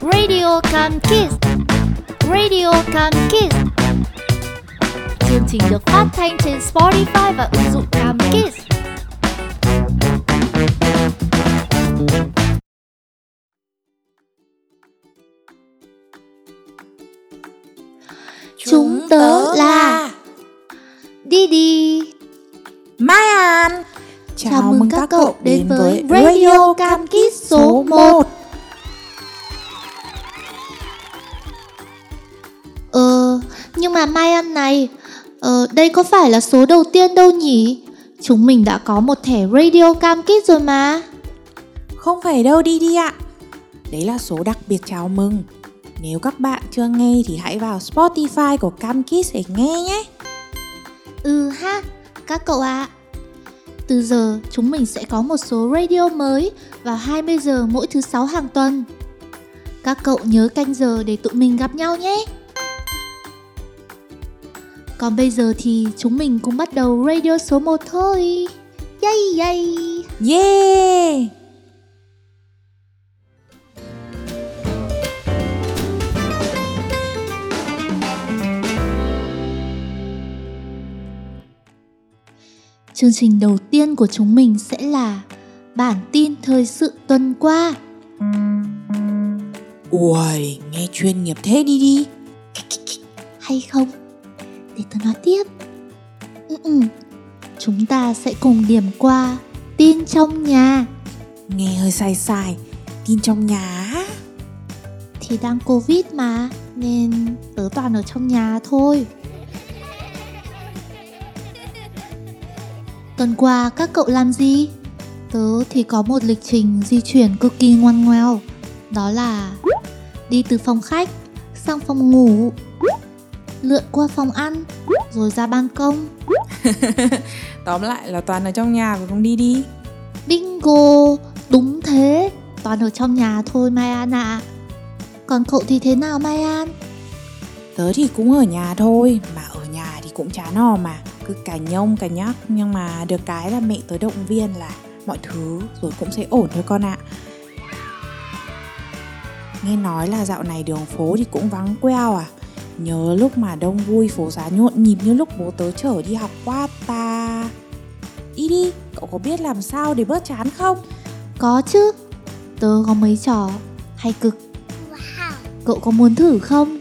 Radio Cam Kids. Radio Cam Kids. Chương trình được phát thanh trên Spotify và ứng dụng Cam Kids. Chúng tớ là Didi. Mai An Chào, mừng các cậu đến với Radio Cam Kids số 1 Ờ, nhưng mà Mai An này Ờ, đây có phải là số đầu tiên đâu nhỉ? Chúng mình đã có một thẻ Radio Cam Kids rồi mà. Không phải đâu đi đi ạ. Đấy là số đặc biệt chào mừng. Nếu các bạn chưa nghe thì hãy vào Spotify của Cam Kids để nghe nhé. Ừ ha, các cậu ạ từ giờ, chúng mình sẽ có một số radio mới vào 20 giờ mỗi thứ sáu hàng tuần. Các cậu nhớ canh giờ để tụi mình gặp nhau nhé. Còn bây giờ thì chúng mình cũng bắt đầu radio số 1 thôi. Yay yay. Yeah! Chương trình đầu tiên của chúng mình sẽ là bản tin thời sự tuần qua. Ui, nghe chuyên nghiệp thế đi đi Hay không? Để tôi nói tiếp. Ừ, ừ. Chúng ta sẽ cùng điểm qua tin trong nhà Nghe hơi sai sai Tin trong nhà thì đang Covid mà nên tớ toàn ở trong nhà thôi. Tuần qua các cậu làm gì? Tớ thì có một lịch trình di chuyển cực kỳ ngoan ngoèo Đó là đi từ phòng khách sang phòng ngủ Lượn qua phòng ăn rồi ra ban công. Tóm lại là toàn ở trong nhà và không đi đi. Bingo, đúng thế Toàn ở trong nhà thôi Mai An ạ. Còn cậu thì thế nào Mai An? Tớ thì cũng ở nhà thôi Mà ở nhà thì cũng chán hò mà Cứ cả nhông cả nhắc Nhưng mà được cái là mẹ tớ động viên là Mọi thứ rồi cũng sẽ ổn thôi con ạ. Nghe nói là dạo này đường phố thì cũng vắng queo à? Nhớ lúc mà đông vui phố giá nhộn nhịp như lúc bố tớ chở đi học quá ta. Đi đi, cậu có biết làm sao để bớt chán không? Có chứ. Tớ có mấy trò hay cực. Cậu có muốn thử không?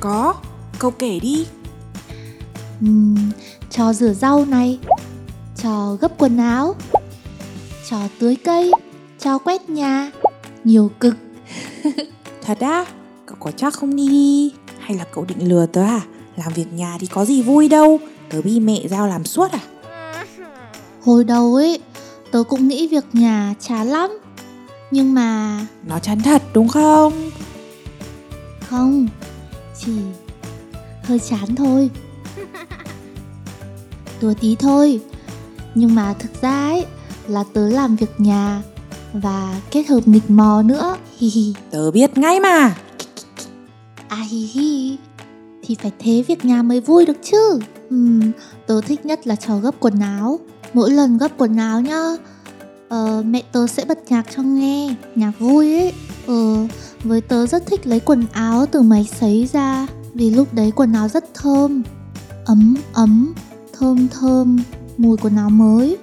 Có, cậu kể đi Ừm, trò rửa rau này Trò gấp quần áo Trò tưới cây Trò quét nhà Nhiều cực Thật á, cậu có chắc không đi đi Hay là cậu định lừa tớ à? Làm việc nhà thì có gì vui đâu Tớ bị mẹ giao làm suốt à? Hồi đầu ấy Tớ cũng nghĩ việc nhà chán lắm Nhưng mà Nó chán thật đúng không? Không Chỉ hơi chán thôi Đùa tí thôi. Nhưng mà thực ra ấy Là tớ làm việc nhà Và kết hợp nghịch mò nữa. Hi hi. Tớ biết ngay mà. À hi hi. Thì phải thế việc nhà mới vui được chứ. Ừm, Tớ thích nhất là trò gấp quần áo. Mỗi lần gấp quần áo nhá ờ, Mẹ tớ sẽ bật nhạc cho nghe Nhạc vui ấy. Ờ, với tớ rất thích lấy quần áo từ máy sấy ra Vì lúc đấy quần áo rất thơm. Ấm ấm Thơm thơm Mùi quần áo mới.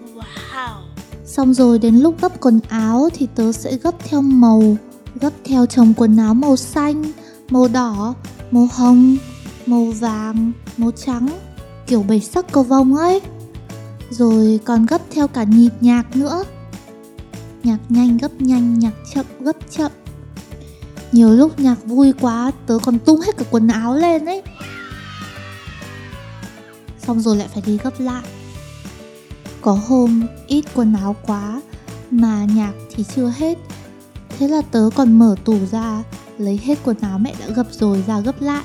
Xong rồi đến lúc gấp quần áo thì tớ sẽ gấp theo màu Gấp theo chồng quần áo màu xanh, màu đỏ, màu hồng, màu vàng, màu trắng Kiểu bảy sắc cầu vồng ấy. Rồi còn gấp theo cả nhịp nhạc nữa. Nhạc nhanh gấp nhanh, nhạc chậm gấp chậm. Nhiều lúc nhạc vui quá tớ còn tung hết cả quần áo lên ấy Xong rồi lại phải đi gấp lại. Có hôm ít quần áo quá Mà nhạc thì chưa hết. Thế là tớ còn mở tủ ra Lấy hết quần áo mẹ đã gấp rồi ra gấp lại.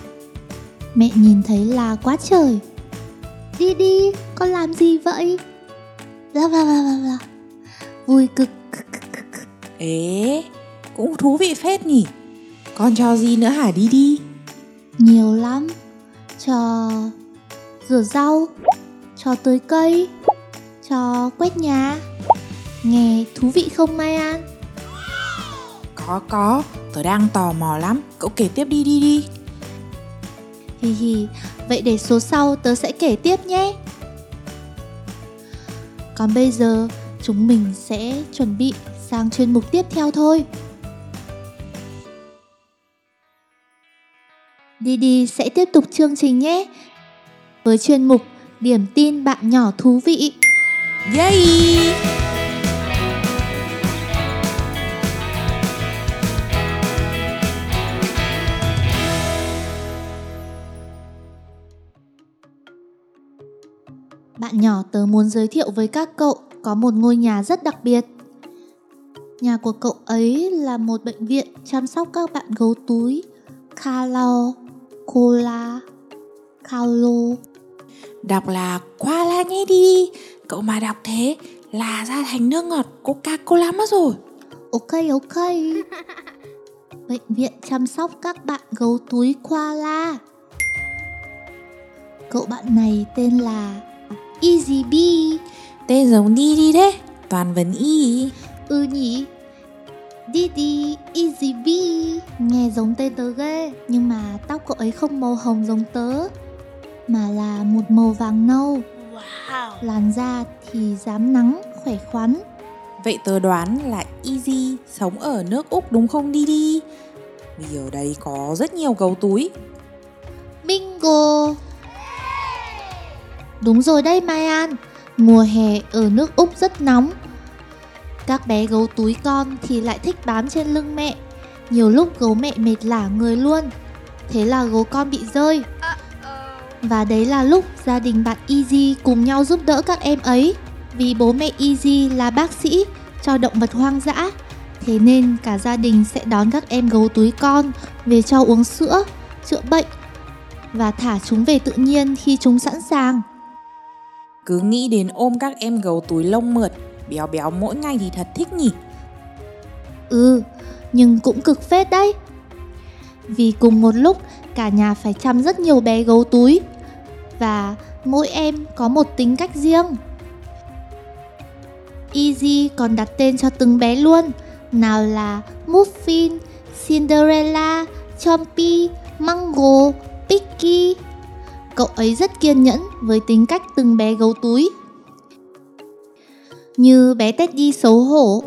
Mẹ nhìn thấy là quá trời. Đi đi, con làm gì vậy? La la la la la Vui cực Ế, cũng thú vị phết nhỉ. Còn trò gì nữa hả? Đi đi. Nhiều lắm. Trò rửa rau Trò tưới cây Trò quét nhà. Nghe thú vị không Mai An? Có có, tớ đang tò mò lắm, cậu kể tiếp đi đi đi. Hì hì, vậy để số sau tớ sẽ kể tiếp nhé. Còn bây giờ chúng mình sẽ chuẩn bị sang chuyên mục tiếp theo thôi. Didi sẽ tiếp tục chương trình nhé với chuyên mục Điểm tin bạn nhỏ thú vị. Yay! Bạn nhỏ tớ muốn giới thiệu với các cậu có một ngôi nhà rất đặc biệt. Nhà của cậu ấy là một bệnh viện chăm sóc các bạn gấu túi Kalao, Kola, Kaulo. Đọc là qua la nhé đi. Cậu mà đọc thế là ra thành nước ngọt Coca-Cola mất rồi. Ok ok. Bệnh viện chăm sóc các bạn gấu túi koala Cậu bạn này tên là Easy Bee Tên giống đi đi thế Toàn vấn y. Ừ nhỉ. Didi Easy Bee Nghe giống tên tớ ghê Nhưng mà tóc cậu ấy không màu hồng giống tớ Mà là một màu vàng nâu. Wow. Làn da thì dám nắng, khỏe khoắn. Vậy tớ đoán là Easy sống ở nước Úc đúng không đi đi? Vì ở đây có rất nhiều gấu túi. Bingo! Đúng rồi đây Mai An. Mùa hè ở nước Úc rất nóng. Các bé gấu túi con thì lại thích bám trên lưng mẹ. Nhiều lúc gấu mẹ mệt lả người luôn. Thế là gấu con bị rơi Và đấy là lúc gia đình bạn Easy cùng nhau giúp đỡ các em ấy Vì bố mẹ Easy là bác sĩ cho động vật hoang dã Thế nên cả gia đình sẽ đón các em gấu túi con về cho uống sữa, chữa bệnh và thả chúng về tự nhiên khi chúng sẵn sàng. Cứ nghĩ đến ôm các em gấu túi lông mượt Béo béo mỗi ngày thì thật thích nhỉ Ừ, nhưng cũng cực phết đấy. Vì cùng một lúc cả nhà phải chăm rất nhiều bé gấu túi và mỗi em có một tính cách riêng. Easy còn đặt tên cho từng bé luôn, nào là Muffin, Cinderella, Chompy, Mango, Picky. Cậu ấy rất kiên nhẫn với tính cách từng bé gấu túi. Như bé Teddy xấu hổ,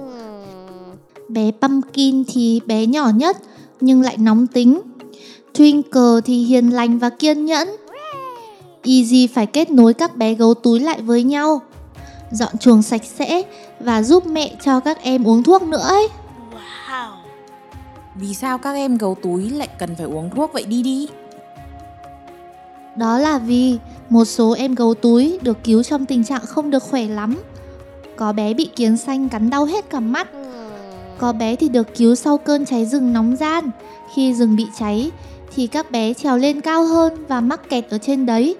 Bé Pumpkin thì bé nhỏ nhất nhưng lại nóng tính. Twinkle thì hiền lành và kiên nhẫn. Easy phải kết nối các bé gấu túi lại với nhau. Dọn chuồng sạch sẽ và giúp mẹ cho các em uống thuốc nữa ấy. Vì sao các em gấu túi lại cần phải uống thuốc vậy đi đi Đó là vì một số em gấu túi được cứu trong tình trạng không được khỏe lắm. Có bé bị kiến xanh cắn đau hết cả mắt. Có bé thì được cứu sau cơn cháy rừng nóng gian. Khi rừng bị cháy thì các bé trèo lên cao hơn và mắc kẹt ở trên đấy.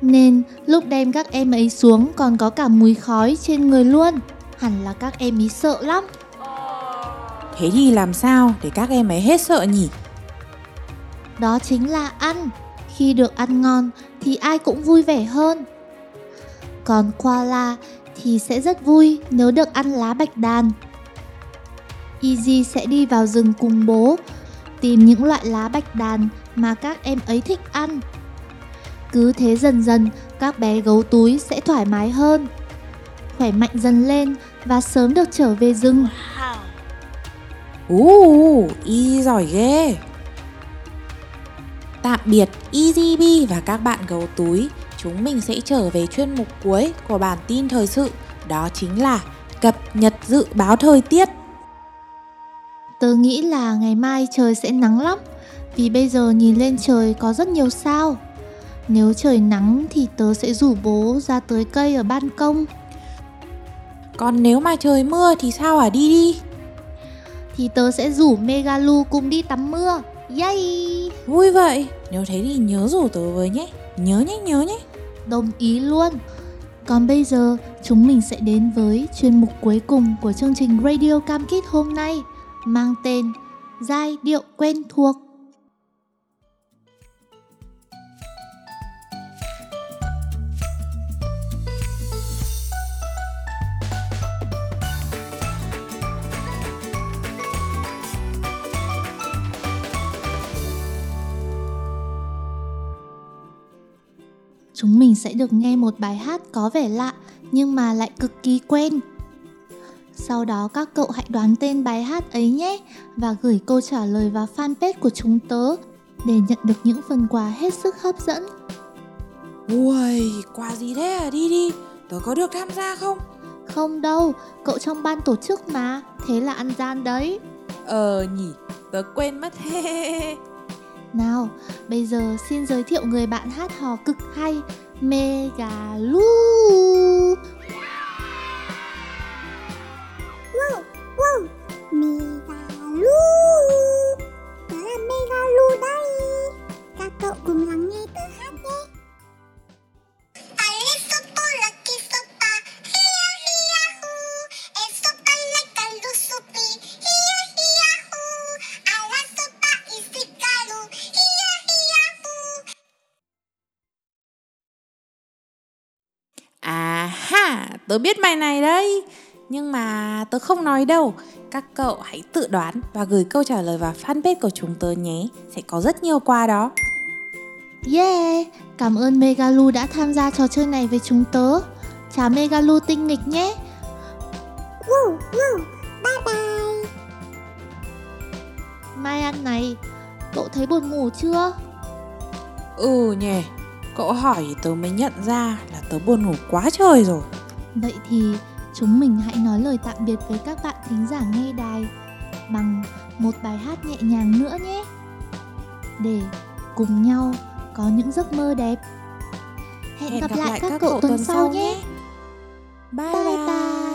Nên lúc đem các em ấy xuống còn có cả mùi khói trên người luôn. Hẳn là các em ý sợ lắm. Thế thì làm sao để các em ấy hết sợ nhỉ Đó chính là ăn. Khi được ăn ngon thì ai cũng vui vẻ hơn. Còn koala thì sẽ rất vui nếu được ăn lá bạch đàn. Easy sẽ đi vào rừng cùng bố, tìm những loại lá bạch đàn mà các em ấy thích ăn. Cứ thế dần dần, các bé gấu túi sẽ thoải mái hơn, khỏe mạnh dần lên và sớm được trở về rừng. Ú, y giỏi ghê. Tạm biệt Bee và các bạn gấu túi. Chúng mình sẽ trở về chuyên mục cuối của bản tin thời sự. Đó chính là cập nhật dự báo thời tiết. Tớ nghĩ là ngày mai trời sẽ nắng lắm. Vì bây giờ nhìn lên trời có rất nhiều sao Nếu trời nắng thì tớ sẽ rủ bố ra tới cây ở ban công. Còn nếu mà trời mưa thì sao hả? Đi đi. Thì tớ sẽ rủ Megalu cùng đi tắm mưa. Yay! Vui vậy. Nếu thế thì nhớ rủ tớ với nhé. Nhớ nhé nhớ nhé. Đồng ý luôn. Còn bây giờ chúng mình sẽ đến với chuyên mục cuối cùng của chương trình Radio Cam Kết hôm nay Mang tên Giai điệu quen thuộc chúng mình sẽ được nghe một bài hát có vẻ lạ nhưng mà lại cực kỳ quen. Sau đó các cậu hãy đoán tên bài hát ấy nhé và gửi câu trả lời vào fanpage của chúng tớ để nhận được những phần quà hết sức hấp dẫn. Ui, quà gì thế à? Đi đi, tớ có được tham gia không? Không đâu, cậu trong ban tổ chức mà, thế là ăn gian đấy. Ờ nhỉ, tớ quên mất Nào, bây giờ xin giới thiệu người bạn hát hò cực hay, Megalu. Tớ biết bài này đấy Nhưng mà tớ không nói đâu Các cậu hãy tự đoán và gửi câu trả lời vào fanpage của chúng tớ nhé Sẽ có rất nhiều quà đó Yeah, cảm ơn Megalu đã tham gia trò chơi này với chúng tớ. Chào Megalu tinh nghịch nhé. Wow, wow, bye bye Mai ăn này, cậu thấy buồn ngủ chưa? Ừ nhỉ, cậu hỏi thì tớ mới nhận ra là tớ buồn ngủ quá trời rồi Vậy thì chúng mình hãy nói lời tạm biệt với các bạn thính giả nghe đài bằng một bài hát nhẹ nhàng nữa nhé. Để cùng nhau có những giấc mơ đẹp. Hẹn, gặp, lại các, cậu tuần sau nhé. Bye bye, bye.